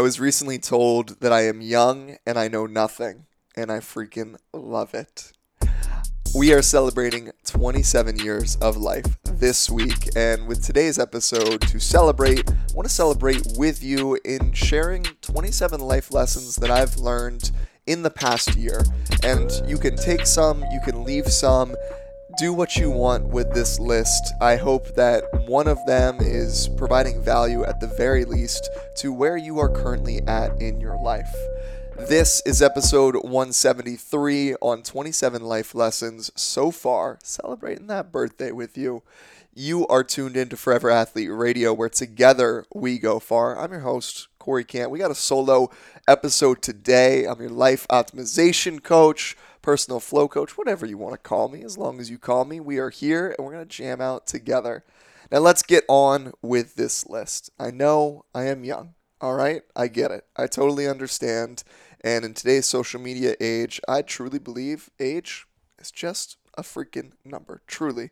I was recently told that I am young and I know nothing, and I freaking love it. We are celebrating 27 years of life this week, and with today's episode to celebrate, I want to celebrate with you in sharing 27 life lessons that I've learned in the past year. And you can take some, you can leave some, do what you want with this list. I hope that one of them is providing value at the very least to where you are currently at in your life. This is episode 173 on 27 life lessons so far, celebrating that birthday with you. You are tuned into Forever Athlete Radio, where together we go far. I'm your host, Corey Cant. We got a solo episode today. I'm your life optimization coach, personal flow coach, whatever you want to call me, as long as you call me. We are here and we're going to jam out together. Now, let's get on with this list. I know I am young. All right, I get it. I totally understand. And in today's social media age, I truly believe age is just a freaking number. Truly.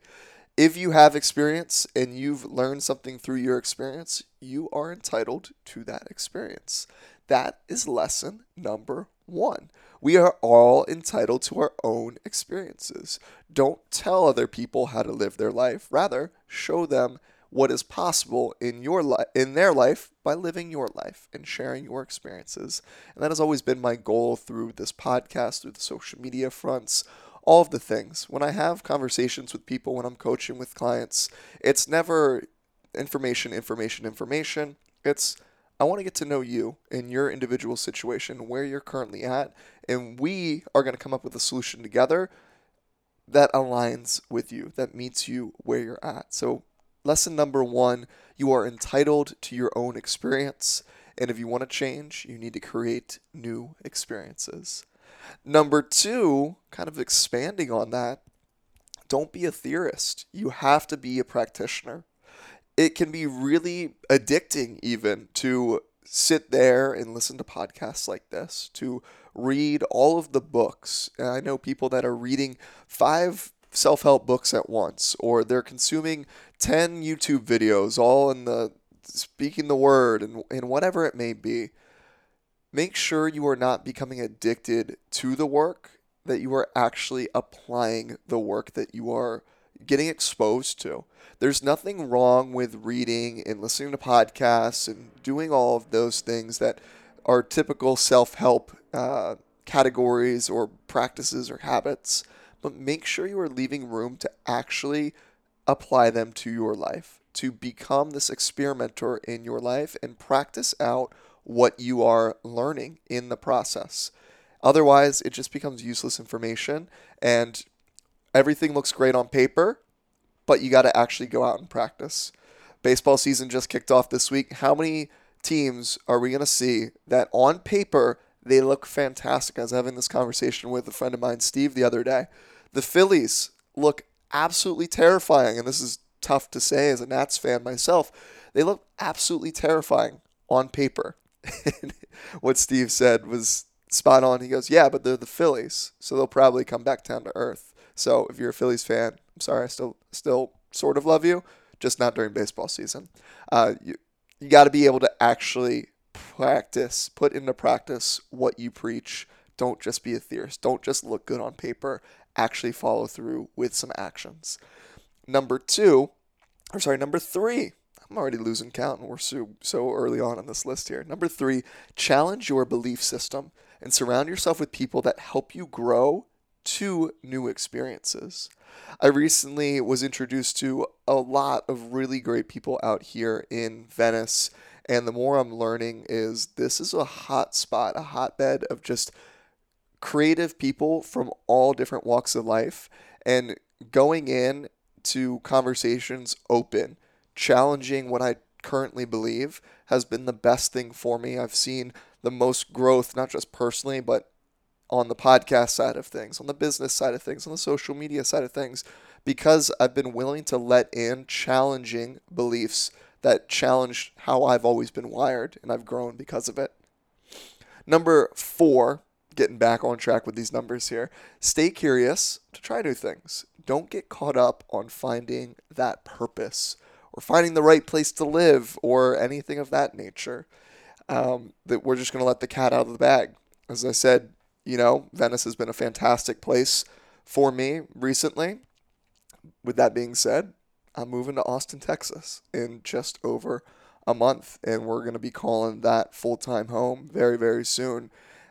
If you have experience and you've learned something through your experience, you are entitled to that experience. That is lesson number one. We are all entitled to our own experiences. Don't tell other people how to live their life. Rather, show them what is possible in your life in their life by living your life and sharing your experiences. And that has always been my goal through this podcast, through the social media fronts, all of the things. When I have conversations with people, when I'm coaching with clients, it's never information, information, information. It's I want to get to know you in your individual situation, where you're currently at, and we are going to come up with a solution together that aligns with you, that meets you where you're at. So Lesson number one you are entitled to your own experience. And if you want to change, you need to create new experiences. Number two, kind of expanding on that, don't be a theorist. You have to be a practitioner. It can be really addicting, even to sit there and listen to podcasts like this, to read all of the books. And I know people that are reading five self help books at once, or they're consuming 10 YouTube videos, all in the speaking the word and, and whatever it may be. Make sure you are not becoming addicted to the work, that you are actually applying the work that you are getting exposed to. There's nothing wrong with reading and listening to podcasts and doing all of those things that are typical self help uh, categories or practices or habits but make sure you are leaving room to actually apply them to your life, to become this experimenter in your life and practice out what you are learning in the process. Otherwise, it just becomes useless information and everything looks great on paper, but you got to actually go out and practice. Baseball season just kicked off this week. How many teams are we going to see that on paper they look fantastic? I was having this conversation with a friend of mine, Steve, the other day. The Phillies look absolutely terrifying, and this is tough to say as a Nats fan myself. They look absolutely terrifying on paper. what Steve said was spot on. He goes, "Yeah, but they're the Phillies, so they'll probably come back down to earth." So if you're a Phillies fan, I'm sorry, I still still sort of love you, just not during baseball season. Uh, you you got to be able to actually practice, put into practice what you preach. Don't just be a theorist. Don't just look good on paper actually follow through with some actions. Number two, or sorry, number three. I'm already losing count, and we're so, so early on on this list here. Number three, challenge your belief system and surround yourself with people that help you grow to new experiences. I recently was introduced to a lot of really great people out here in Venice, and the more I'm learning is this is a hot spot, a hotbed of just creative people from all different walks of life and going in to conversations open, challenging what I currently believe has been the best thing for me. I've seen the most growth, not just personally, but on the podcast side of things, on the business side of things, on the social media side of things, because I've been willing to let in challenging beliefs that challenge how I've always been wired, and I've grown because of it. Number four, getting back on track with these numbers here. Stay curious to try new things. Don't get caught up on finding that purpose or finding the right place to live or anything of that nature. um, that we're just going to let the cat out of the bag. As I said, you know, Venice has been a fantastic place for me recently. With that being said, I'm moving to Austin, Texas in just over a month, and we're going to be calling that full time home very, very soon.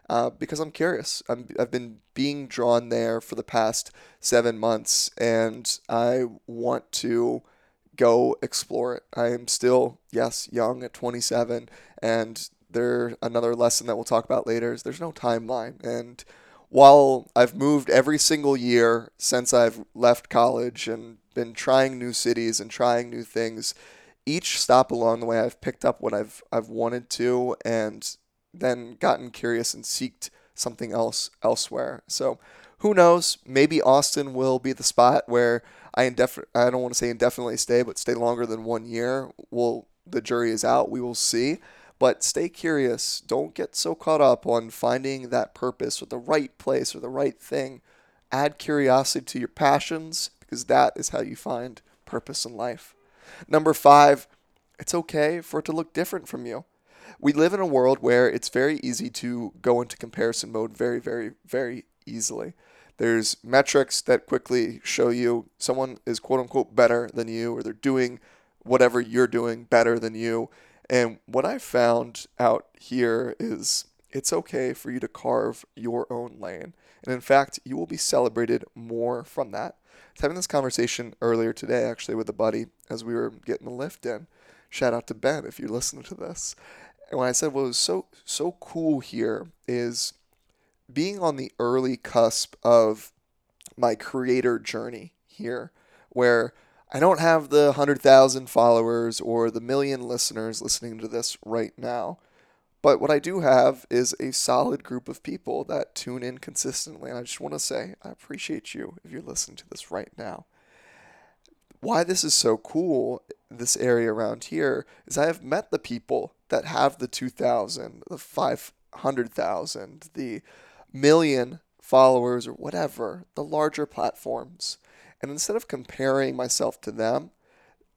Uh, because I'm curious. i have been being drawn there for the past seven months, and I want to go explore it. I am still, yes, young at 27, and there another lesson that we'll talk about later is there's no timeline. And while I've moved every single year since I've left college and been trying new cities and trying new things, each stop along the way I've picked up what I've I've wanted to and then gotten curious and seeked something else elsewhere. So who knows? Maybe Austin will be the spot where I indefin- I don't want to say indefinitely stay, but stay longer than one year. Well, the jury is out. We will see. But stay curious. Don't get so caught up on finding that purpose or the right place or the right thing. Add curiosity to your passions because that is how you find purpose in life. Number five, it's okay for it to look different from you. We live in a world where it's very easy to go into comparison mode very, very, very easily. There's metrics that quickly show you someone is quote unquote better than you, or they're doing whatever you're doing better than you. And what I found out here is it's okay for you to carve your own lane. And in fact, you will be celebrated more from that. I was having this conversation earlier today, actually, with a buddy as we were getting the lift in. Shout out to Ben if you're listening to this. And when I said what was so so cool here is being on the early cusp of my creator journey here, where I don't have the 100,000 followers or the million listeners listening to this right now. But what I do have is a solid group of people that tune in consistently. And I just want to say, I appreciate you if you're listening to this right now. Why this is so cool, this area around here, is I have met the people that have the 2,000, the 500,000, the million followers or whatever, the larger platforms. And instead of comparing myself to them,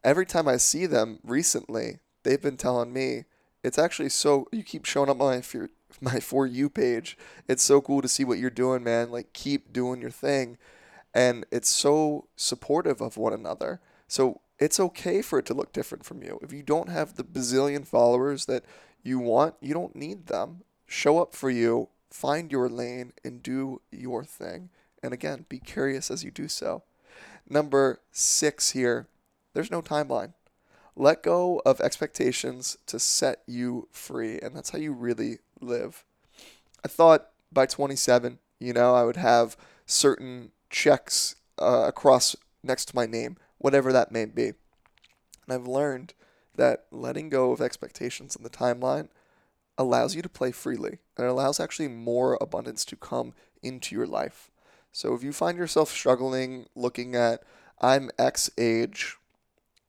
every time I see them recently, they've been telling me it's actually so you keep showing up on my for, my for you page. It's so cool to see what you're doing, man. Like keep doing your thing. And it's so supportive of one another. So it's okay for it to look different from you. If you don't have the bazillion followers that you want, you don't need them. Show up for you, find your lane, and do your thing. And again, be curious as you do so. Number six here there's no timeline. Let go of expectations to set you free, and that's how you really live. I thought by 27, you know, I would have certain checks uh, across next to my name, whatever that may be. And I've learned that letting go of expectations in the timeline allows you to play freely and it allows actually more abundance to come into your life. So if you find yourself struggling looking at I'm X age,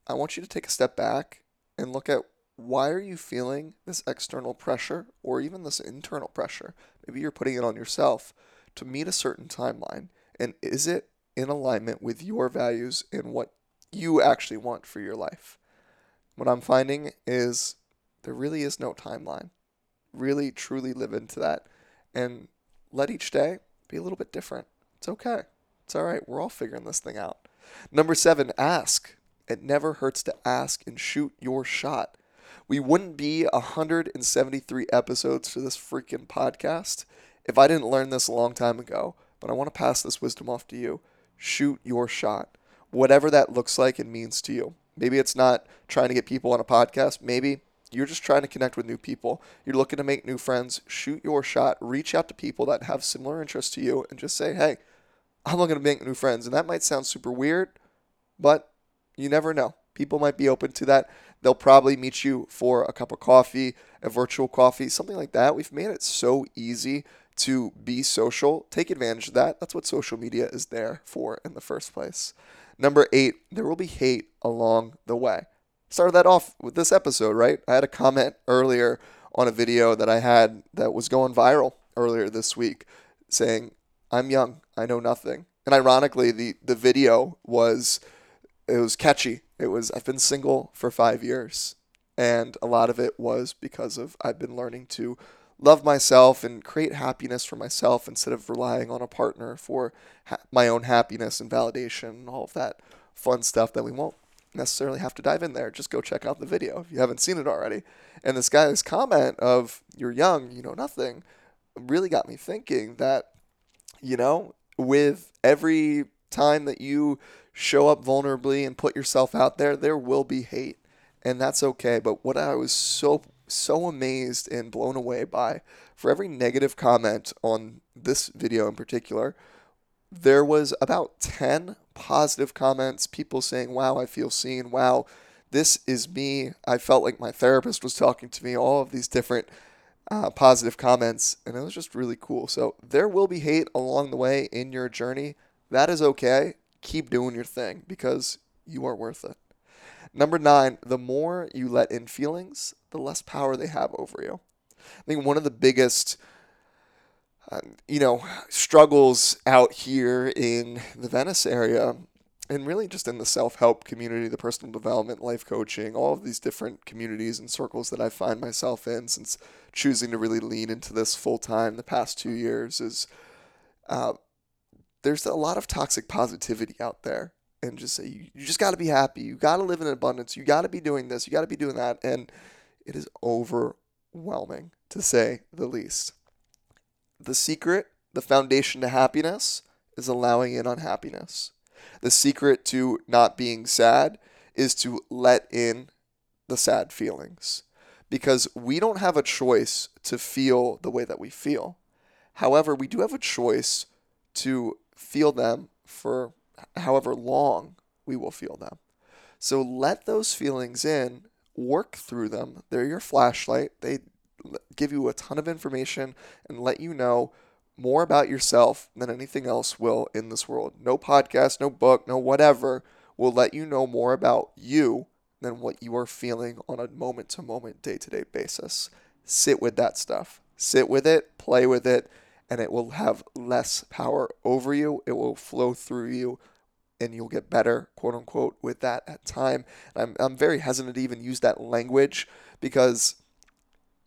I want you to take a step back and look at why are you feeling this external pressure or even this internal pressure? Maybe you're putting it on yourself to meet a certain timeline. And is it in alignment with your values and what you actually want for your life? What I'm finding is there really is no timeline. Really, truly live into that and let each day be a little bit different. It's okay. It's all right. We're all figuring this thing out. Number seven, ask. It never hurts to ask and shoot your shot. We wouldn't be 173 episodes for this freaking podcast if I didn't learn this a long time ago. But I want to pass this wisdom off to you. Shoot your shot, whatever that looks like and means to you. Maybe it's not trying to get people on a podcast. Maybe you're just trying to connect with new people. You're looking to make new friends. Shoot your shot. Reach out to people that have similar interests to you and just say, hey, I'm looking to make new friends. And that might sound super weird, but you never know. People might be open to that. They'll probably meet you for a cup of coffee, a virtual coffee, something like that. We've made it so easy to be social. Take advantage of that. That's what social media is there for in the first place. Number eight, there will be hate along the way. Started that off with this episode, right? I had a comment earlier on a video that I had that was going viral earlier this week saying, I'm young, I know nothing. And ironically, the, the video was it was catchy. It was I've been single for five years And a lot of it was because of I've been learning to love myself and create happiness for myself instead of relying on a partner for ha- my own happiness and validation and all of that fun stuff that we won't necessarily have to dive in there. Just go check out the video if you haven't seen it already. And this guy's comment of you're young, you know nothing, really got me thinking that, you know, with every time that you show up vulnerably and put yourself out there, there will be hate. And that's okay. But what I was so so amazed and blown away by for every negative comment on this video in particular, there was about 10 positive comments, people saying, Wow, I feel seen. Wow, this is me. I felt like my therapist was talking to me. All of these different uh, positive comments, and it was just really cool. So there will be hate along the way in your journey. That is okay. Keep doing your thing because you are worth it. Number nine, the more you let in feelings, the less power they have over you. I think one of the biggest, uh, you know, struggles out here in the Venice area, and really just in the self help community, the personal development, life coaching, all of these different communities and circles that I find myself in since choosing to really lean into this full time the past two years is uh, there's a lot of toxic positivity out there and just say you, you just got to be happy. You got to live in abundance. You got to be doing this. You got to be doing that. And it is overwhelming to say the least. The secret the foundation to happiness is allowing in unhappiness the secret to not being sad is to let in the sad feelings because we don't have a choice to feel the way that we feel however we do have a choice to feel them for however long we will feel them. So let those feelings in, work through them. They're your flashlight. They give you a ton of information and let you know more about yourself than anything else will in this world. No podcast, no book, no whatever will let you know more about you than what you are feeling on a moment to moment, day to day basis. Sit with that stuff. Sit with it, play with it, and it will have less power over you. It will flow through you and you'll get better, quote unquote, with that at time. I'm, I'm very hesitant to even use that language because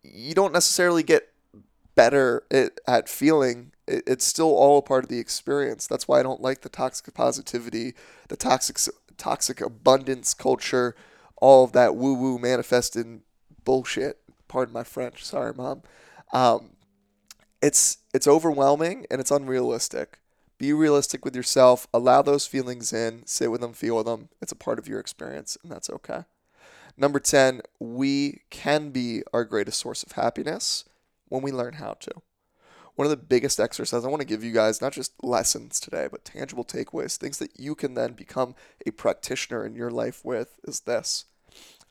you don't necessarily get better at, at feeling. It's still all a part of the experience. That's why I don't like the toxic positivity, the toxic toxic abundance culture, all of that woo woo manifested bullshit. Pardon my French. Sorry, mom. Um, it's it's overwhelming and it's unrealistic. Be realistic with yourself. Allow those feelings in. Sit with them, feel them. It's a part of your experience, and that's okay. Number 10, we can be our greatest source of happiness when we learn how to. One of the biggest exercises I want to give you guys, not just lessons today, but tangible takeaways, things that you can then become a practitioner in your life with, is this.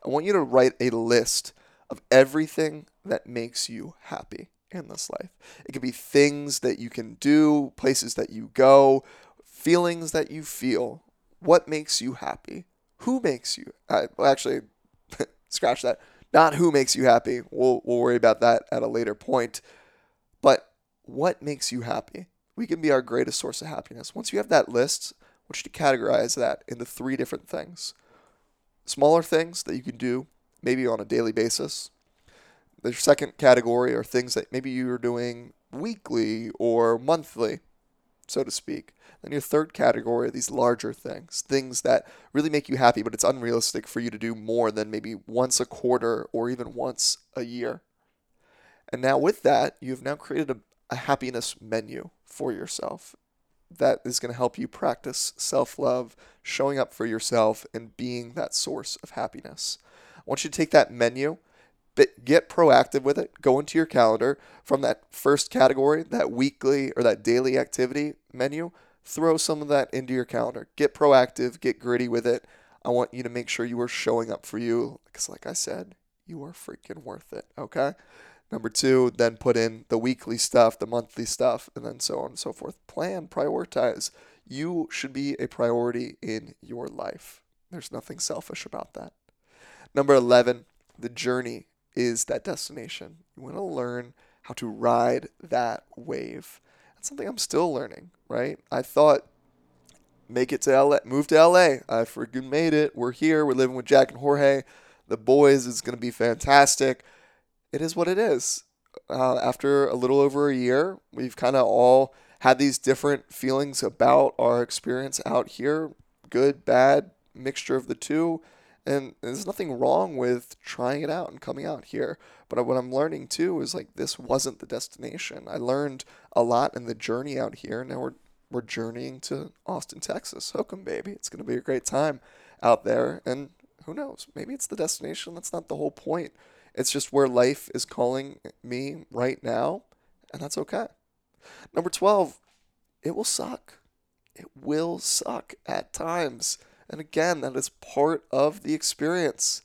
I want you to write a list of everything that makes you happy in this life. It could be things that you can do, places that you go, feelings that you feel. What makes you happy? Who makes you? Uh, well, actually, scratch that. Not who makes you happy. We'll we'll worry about that at a later point. But what makes you happy? We can be our greatest source of happiness. Once you have that list, I want you to categorize that into three different things. Smaller things that you can do maybe on a daily basis, the second category are things that maybe you're doing weekly or monthly, so to speak. Then your third category are these larger things, things that really make you happy, but it's unrealistic for you to do more than maybe once a quarter or even once a year. And now, with that, you've now created a, a happiness menu for yourself that is going to help you practice self love, showing up for yourself, and being that source of happiness. I want you to take that menu get proactive with it. Go into your calendar from that first category, that weekly or that daily activity menu. Throw some of that into your calendar. Get proactive, get gritty with it. I want you to make sure you are showing up for you because, like I said, you are freaking worth it. Okay. Number two, then put in the weekly stuff, the monthly stuff, and then so on and so forth. Plan, prioritize. You should be a priority in your life. There's nothing selfish about that. Number 11, the journey is that destination. You want to learn how to ride that wave. That's something I'm still learning, right? I thought make it to LA, move to LA. I freaking made it. We're here. We're living with Jack and Jorge. the boys is going to be fantastic. It is what it is. Uh, after a little over a year, we've kind of all had these different feelings about our experience out here good, bad, mixture of the two. And there's nothing wrong with trying it out and coming out here. But what I'm learning too is like this wasn't the destination. I learned a lot in the journey out here. Now we're we're journeying to Austin, Texas. Hook 'em, baby. It's gonna be a great time out there. And who knows? Maybe it's the destination. That's not the whole point. It's just where life is calling me right now, and that's okay. Number 12, it will suck. It will suck at times. And again, that is part of the experience.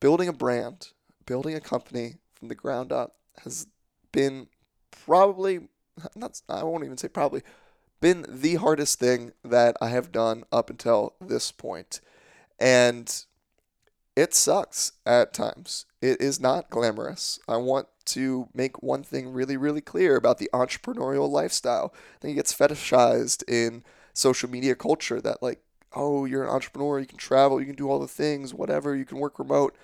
Building a brand, building a company from the ground up has been probably, not, I won't even say probably, been the hardest thing that I have done up until this point. And it sucks at times. It is not glamorous. I want to make one thing really, really clear about the entrepreneurial lifestyle. I think it gets fetishized in social media culture that, like, oh, you're an entrepreneur, you can travel, you can do all the things, whatever, you can work remote.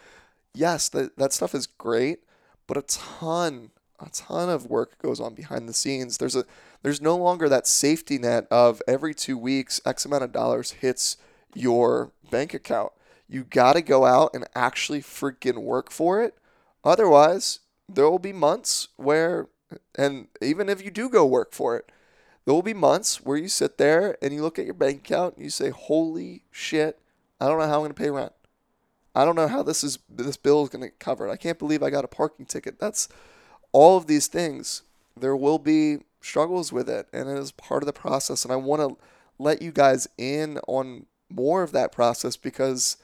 Yes, that, that stuff is great, but a ton, a ton of work goes on behind the scenes. There's a there's no longer that safety net of every two weeks X amount of dollars hits your bank account. You got to go out and actually freaking work for it. Otherwise, there will be months where, and even if you do go work for it, there will be months where you sit there and you look at your bank account and you say, "Holy shit! I don't know how I'm going to pay rent. I don't know how this is this bill is going to cover it. I can't believe I got a parking ticket." That's all of these things. There will be struggles with it, and it is part of the process. And I want to let you guys in on more of that process because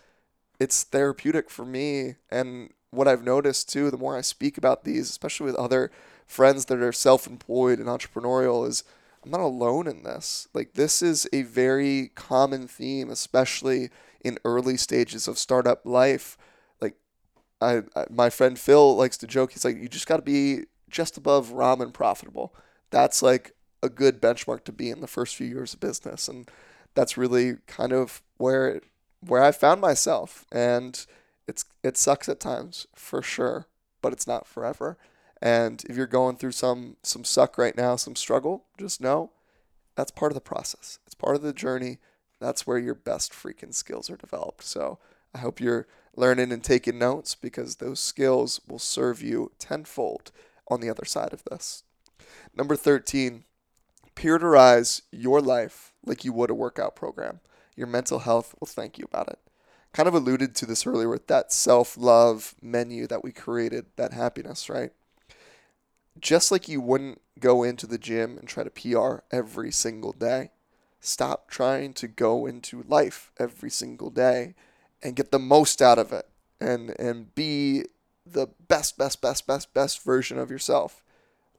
it's therapeutic for me. And what I've noticed too, the more I speak about these, especially with other friends that are self employed and entrepreneurial, is I'm not alone in this. Like, this is a very common theme, especially in early stages of startup life. Like, I, I my friend Phil likes to joke, he's like, you just got to be just above ramen profitable. That's like a good benchmark to be in the first few years of business. And that's really kind of where it where I found myself, and it's it sucks at times for sure, but it's not forever. And if you're going through some some suck right now, some struggle, just know that's part of the process. It's part of the journey. That's where your best freaking skills are developed. So I hope you're learning and taking notes because those skills will serve you tenfold on the other side of this. Number 13, periodize your life like you would a workout program your mental health will thank you about it. Kind of alluded to this earlier with that self love menu that we created, that happiness, right? Just like you wouldn't go into the gym and try to PR every single day, stop trying to go into life every single day and get the most out of it and and be the best best best best best version of yourself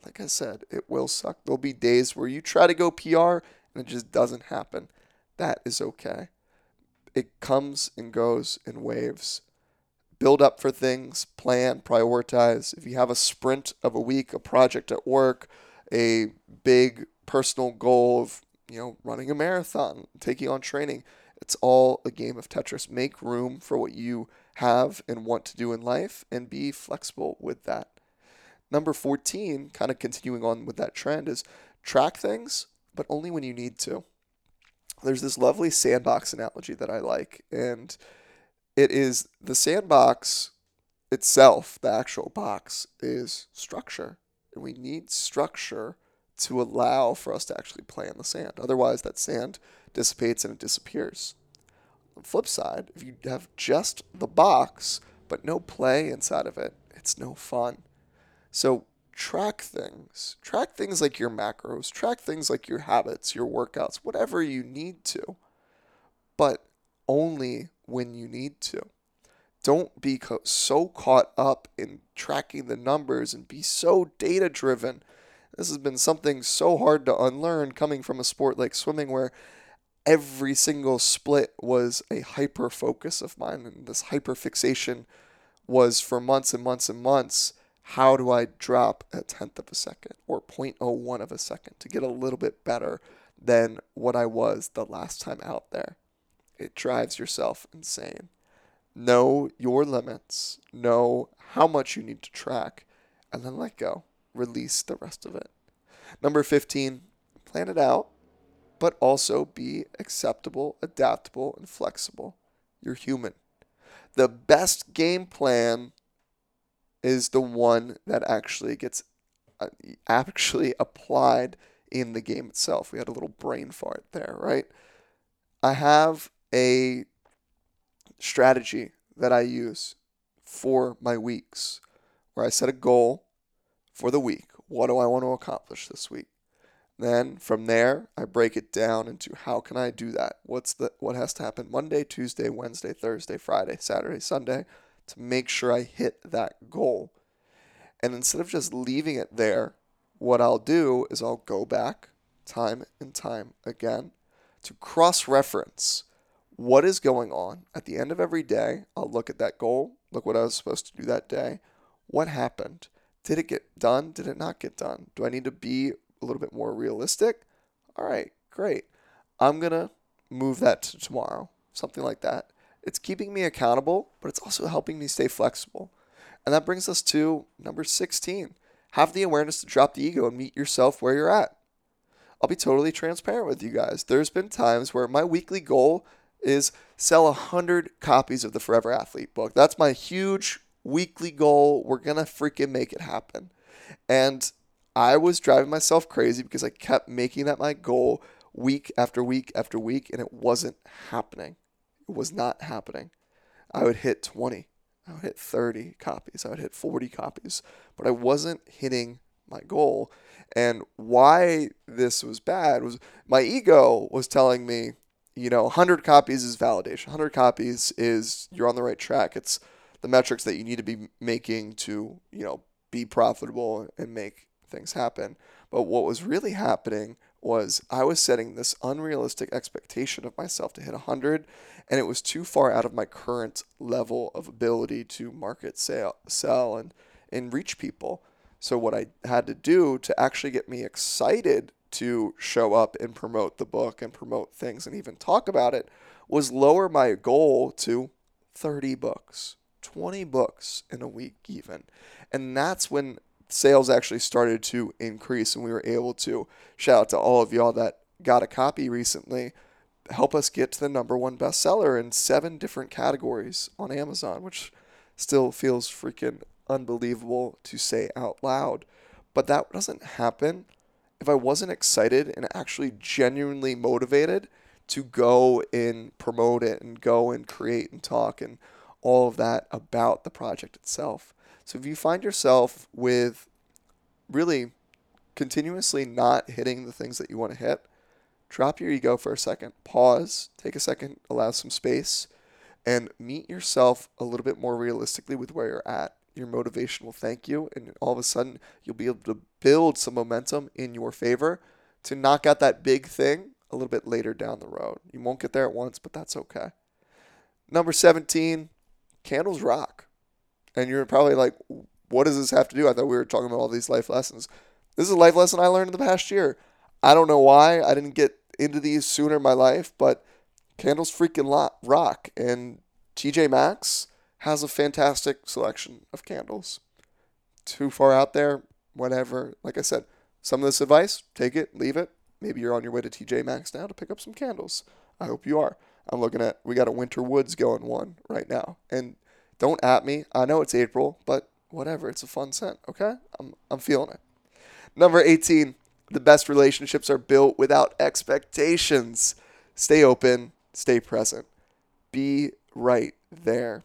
like i said it will suck there'll be days where you try to go pr and it just doesn't happen that is okay. It comes and goes in waves. Build up for things, plan, prioritize. If you have a sprint of a week, a project at work, a big personal goal of, you know, running a marathon, taking on training, it's all a game of Tetris. Make room for what you have and want to do in life and be flexible with that. Number 14, kind of continuing on with that trend, is track things, but only when you need to there's this lovely sandbox analogy that I like, and it is the sandbox itself, the actual box, is structure. And we need structure to allow for us to actually play in the sand. Otherwise, that sand dissipates and it disappears. On the flip side, if you have just the box but no play inside of it, it's no fun. So track things. Track things like your macros, track things like your habits, your workouts, whatever you need to, but only when you need to. Don't be co- so caught up in tracking the numbers and be so data driven. This has been something so hard to unlearn coming from a sport like swimming where every single split was a hyper focus of mine and this hyper fixation was for months and months and months how do I drop a tenth of a second or 0.01 of a second to get a little bit better than what I was the last time out there? It drives yourself insane. know your limits, know how much you need to track, and then let go. Release the rest of it. Number 15, plan it out, but also be acceptable, adaptable, and flexible. You're human. The best game plan is the one that actually gets uh, actually applied in the game itself. We had a little brain fart there, right? I have a strategy that I use for my weeks where I set a goal for the week. What do I want to accomplish this week? Then from there, I break it down into how can I do that? What's the what has to happen Monday, Tuesday, Wednesday, Thursday, Friday, Saturday, Sunday to make sure I hit that goal. And instead of just leaving it there, what I'll do is I'll go back time and time again to cross reference what is going on at the end of every day. I'll look at that goal, look what I was supposed to do that day. What happened? Did it get done? Did it not get done? Do I need to be a little bit more realistic? All right, great. I'm going to move that to tomorrow, something like that. It's keeping me accountable, but it's also helping me stay flexible. And that brings us to number 16. Have the awareness to drop the ego and meet yourself where you're at. I'll be totally transparent with you guys. There's been times where my weekly goal is sell 100 copies of the Forever Athlete book. That's my huge weekly goal. We're going to freaking make it happen. And I was driving myself crazy because I kept making that my goal week after week after week, and it wasn't happening. Was not happening. I would hit 20, I would hit 30 copies, I would hit 40 copies, but I wasn't hitting my goal. And why this was bad was my ego was telling me, you know, 100 copies is validation. 100 copies is you're on the right track. It's the metrics that you need to be making to, you know, be profitable and make things happen. But what was really happening was I was setting this unrealistic expectation of myself to hit 100 and it was too far out of my current level of ability to market, sell, sell and and reach people. So what I had to do to actually get me excited to show up and promote the book and promote things and even talk about it was lower my goal to 30 books, 20 books in a week even. And that's when sales actually started to increase and we were able to shout out to all of y'all that got a copy recently help us get to the number one bestseller in seven different categories on Amazon, which still feels freaking unbelievable to say out loud. But that doesn't happen if I wasn't excited and actually genuinely motivated to go and promote it and go and create and talk and all of that about the project itself. So if you find yourself with really continuously not hitting the things that you want to hit, drop your ego for a second, pause, take a second, allow some space, and meet yourself a little bit more realistically with where you're at. Your motivation will thank you, and all of a sudden, you'll be able to build some momentum in your favor to knock out that big thing a little bit later down the road. You won't get there at once, but that's okay. Number 17, candles rock. And you're probably like, what does this have to do? I thought we were talking about all these life lessons. This is a life lesson I learned in the past year. I don't know why I didn't get into these sooner in my life, but candles freaking rock. And TJ Maxx has a fantastic selection of candles. Too far out there, whatever. Like I said, some of this advice, take it, leave it. Maybe you're on your way to TJ Maxx now to pick up some candles. I hope you are. I'm looking at, we got a Winter Woods going one right now. And don't at me. I know it's April, but whatever. It's a fun scent, okay? I'm, I'm feeling it. Number 18, the best relationships are built without expectations. Stay open, stay present. Be right there.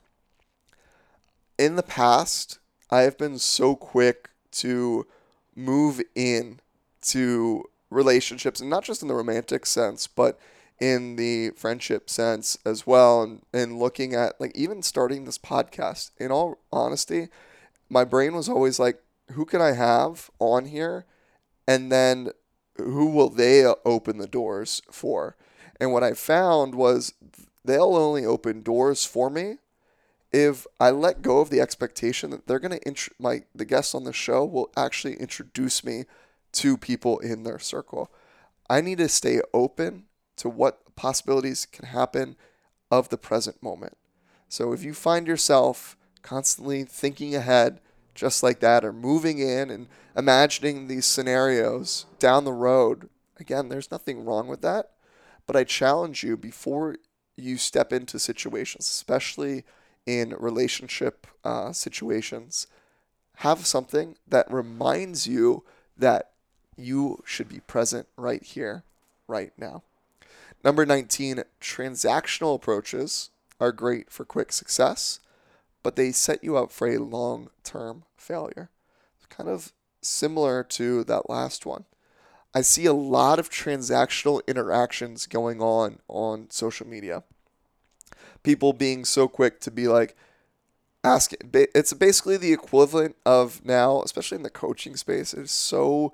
In the past, I have been so quick to move in to relationships, and not just in the romantic sense, but in the friendship sense as well and, and looking at like even starting this podcast in all honesty my brain was always like who can i have on here? And then who will they open the doors for? And what i found was they'll only open doors for me if i let go of the expectation that they're going to my the guests on the show will actually introduce me to people in their circle. I need to stay open to what possibilities can happen of the present moment. So if you find yourself constantly thinking ahead just like that or moving in and imagining these scenarios down the road, again, there's nothing wrong with that. But I challenge you before you step into situations, especially in relationship uh, situations, have something that reminds you that you should be present right here, right now. Number 19, transactional approaches are great for quick success, but they set you up for a long term failure. It's kind of similar to that last one. I see a lot of transactional interactions going on on social media. People being so quick to be like, ask it's basically the equivalent of now, especially in the coaching space, it's so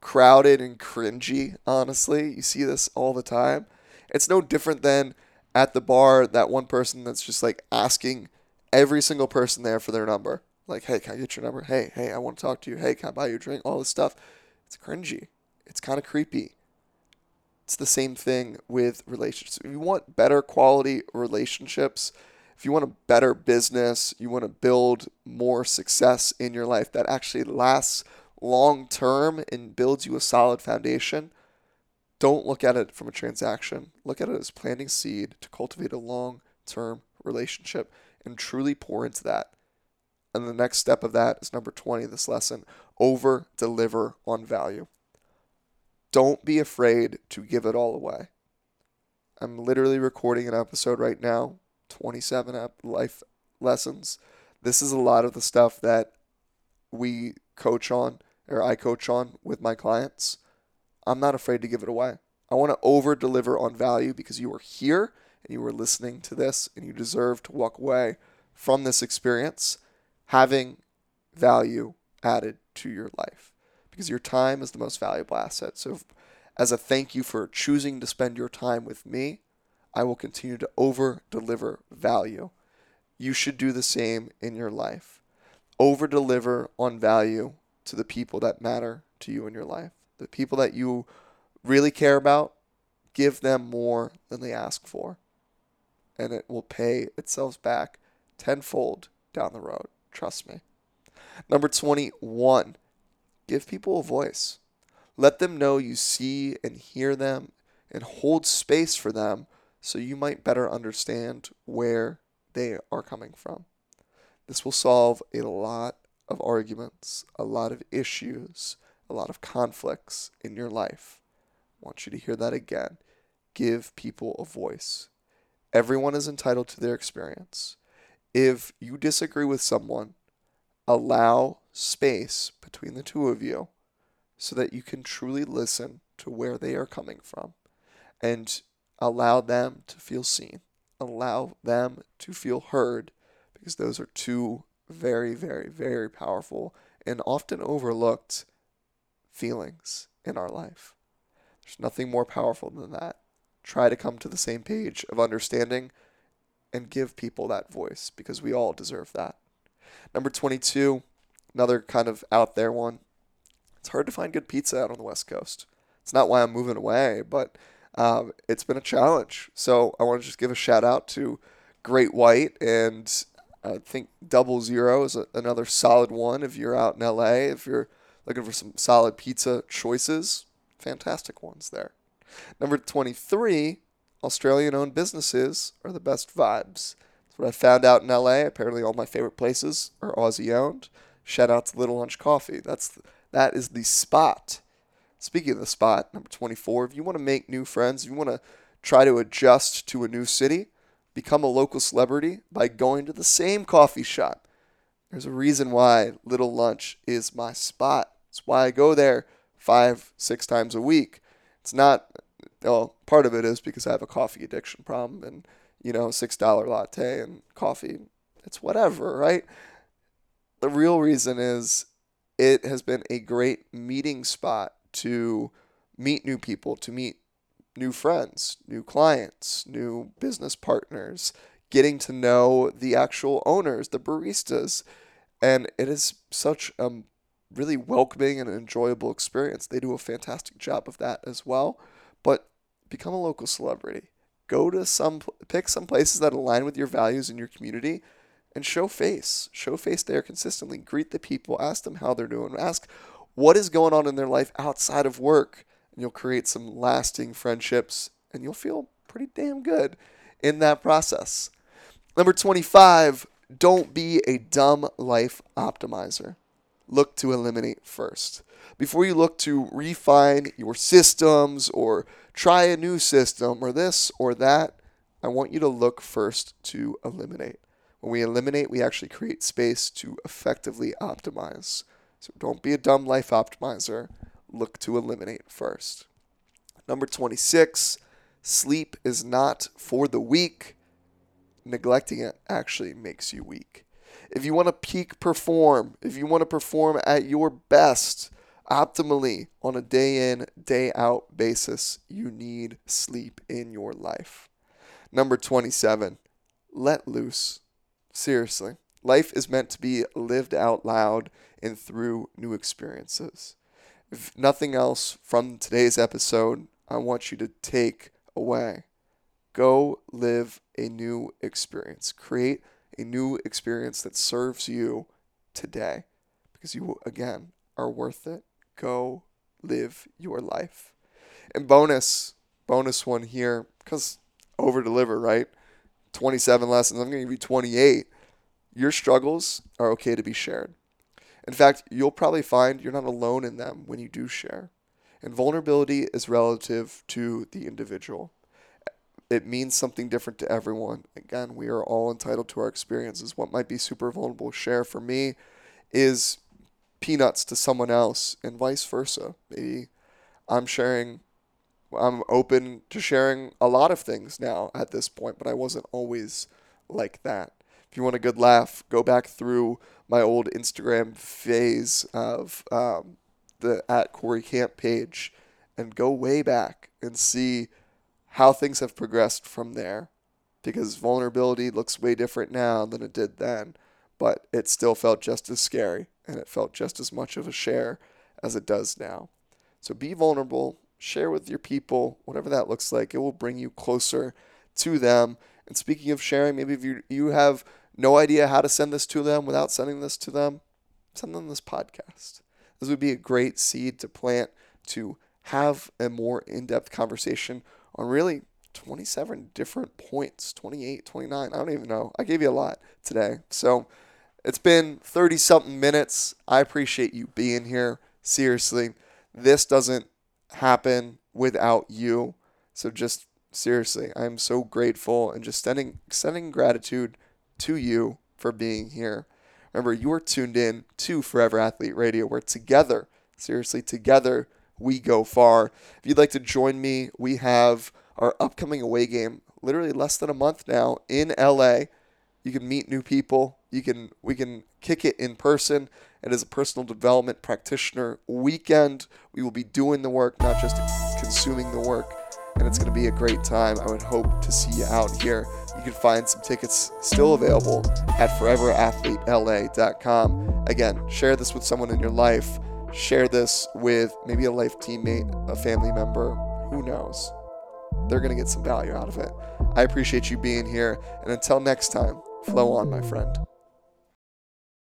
crowded and cringy, honestly. You see this all the time. It's no different than at the bar that one person that's just like asking every single person there for their number. Like, hey, can I get your number? Hey, hey, I want to talk to you. Hey, can I buy you a drink? All this stuff. It's cringy. It's kind of creepy. It's the same thing with relationships. If you want better quality relationships, if you want a better business, you want to build more success in your life that actually lasts long term and builds you a solid foundation, don't look at it from a transaction. Look at it as planting seed to cultivate a long term relationship and truly pour into that. And the next step of that is number 20, this lesson over deliver on value. Don't be afraid to give it all away. I'm literally recording an episode right now, 27 life lessons. This is a lot of the stuff that we coach on or I coach on with my clients. I'm not afraid to give it away. I want to over deliver on value because you are here and you are listening to this and you deserve to walk away from this experience having value added to your life because your time is the most valuable asset. So, as a thank you for choosing to spend your time with me, I will continue to over deliver value. You should do the same in your life. Over deliver on value to the people that matter to you in your life the people that you really care about, give them more than they ask for. And it will pay itself back tenfold down the road. Trust me. Number 21, give people a voice. Let them know you see and hear them and hold space for them so you might better understand where they are coming from. This will solve a lot of arguments, a lot of issues, a lot of conflicts in your life. I want you to hear that again. Give people a voice. Everyone is entitled to their experience. If you disagree with someone, allow space between the two of you so that you can truly listen to where they are coming from and allow them to feel seen. Allow them to feel heard because those are two very, very, very powerful and often overlooked feelings in our life. There's nothing more powerful than that. Try to come to the same page of understanding and give people that voice because we all deserve that. Number 22, another kind of out there one. It's hard to find good pizza out on the West Coast. It's not why I'm moving away, but um, it's been a challenge. So I want to just give a shout out to Great White and I think Double Zero is a, another solid one if you're out in LA. If you're looking for some solid pizza choices, fantastic ones there. Number 23, Australian owned businesses are the best vibes. That's what I found out in LA. Apparently, all my favorite places are Aussie owned. Shout out to Little Lunch Coffee. That's that is the spot. Speaking of the spot, number 24, if you want to make new friends, if you want to try to adjust to a new city, become a local celebrity by going to the same coffee shop. There's a reason why Little Lunch is my spot. It's why I go there five, six times a week. It's not, well, part of it is because I have a coffee addiction problem and, you know, $6 latte and coffee. It's whatever, right? The real reason is it has been a great meeting spot to meet new people, to meet new friends, new clients, new business partners, getting to know the actual owners, the baristas. And it is such a really welcoming and enjoyable experience. They do a fantastic job of that as well. But become a local celebrity. go to some pick some places that align with your values in your community and show face. Show face there consistently. Greet the people, ask them how they're doing. Ask what is going on in their life outside of work. And you'll create some lasting friendships and you'll feel pretty damn good in that process. Number 25, don't be a dumb life optimizer. Look to eliminate first. Before you look to refine your systems or try a new system or this or that, I want you to look first to eliminate. When we eliminate, we actually create space to effectively optimize. So don't be a dumb life optimizer. Look to eliminate first. Number 26, sleep is not for the weak. Neglecting it actually makes you weak. If you want to peak perform, if you want to perform at your best, optimally on a day in, day out basis, you need sleep in your life. Number 27, let loose. Seriously, life is meant to be lived out loud and through new experiences. If nothing else from today's episode, I want you to take away. Go live a new experience. Create a new experience that serves you today because you, again, are worth it go live your life. And bonus, bonus one here, because over deliver, right? 27 lessons. I'm going to give you 28. Your struggles are okay to be shared. In fact, you'll probably find you're not alone in them when you do share. And vulnerability is relative to the individual. It means something different to everyone. Again, we are all entitled to our experiences. What might be super vulnerable share for me is peanuts to someone else and vice versa. Maybe I'm sharing I'm open to sharing a lot of things now at this point, but I wasn't always like that. If you want a good laugh, go back through my old Instagram phase of um, the at Corey Camp page and go way back and see how things have progressed from there. Because vulnerability looks way different now than it did then, but it still felt just as scary and it felt just as much of a share as it does now. So be vulnerable, share with your people, whatever that looks like. It will bring you closer to them. And speaking of sharing, maybe if you you have no idea how to send this to them without sending this to them, send them this podcast. This would be a great seed to plant to have a more in-depth conversation on really 27 different points, 28, 29, I don't even know. I gave you a lot today. So it's been 30 something minutes. I appreciate you being here. Seriously, this doesn't happen without you. So just seriously, I'm so grateful and just sending sending gratitude to you for being here. Remember, you are tuned in to Forever Athlete Radio, We're together, seriously, together, we go far. If you'd like to join me, we have our upcoming away game, literally less than a month now in LA. You can meet new people. You can we can kick it in person. And as a personal development practitioner weekend, we will be doing the work, not just consuming the work. And it's going to be a great time. I would hope to see you out here. You can find some tickets still available at foreverathletela.com. Again, share this with someone in your life. Share this with maybe a life teammate, a family member. Who knows? They're going to get some value out of it. I appreciate you being here. And until next time, Flow on, my friend.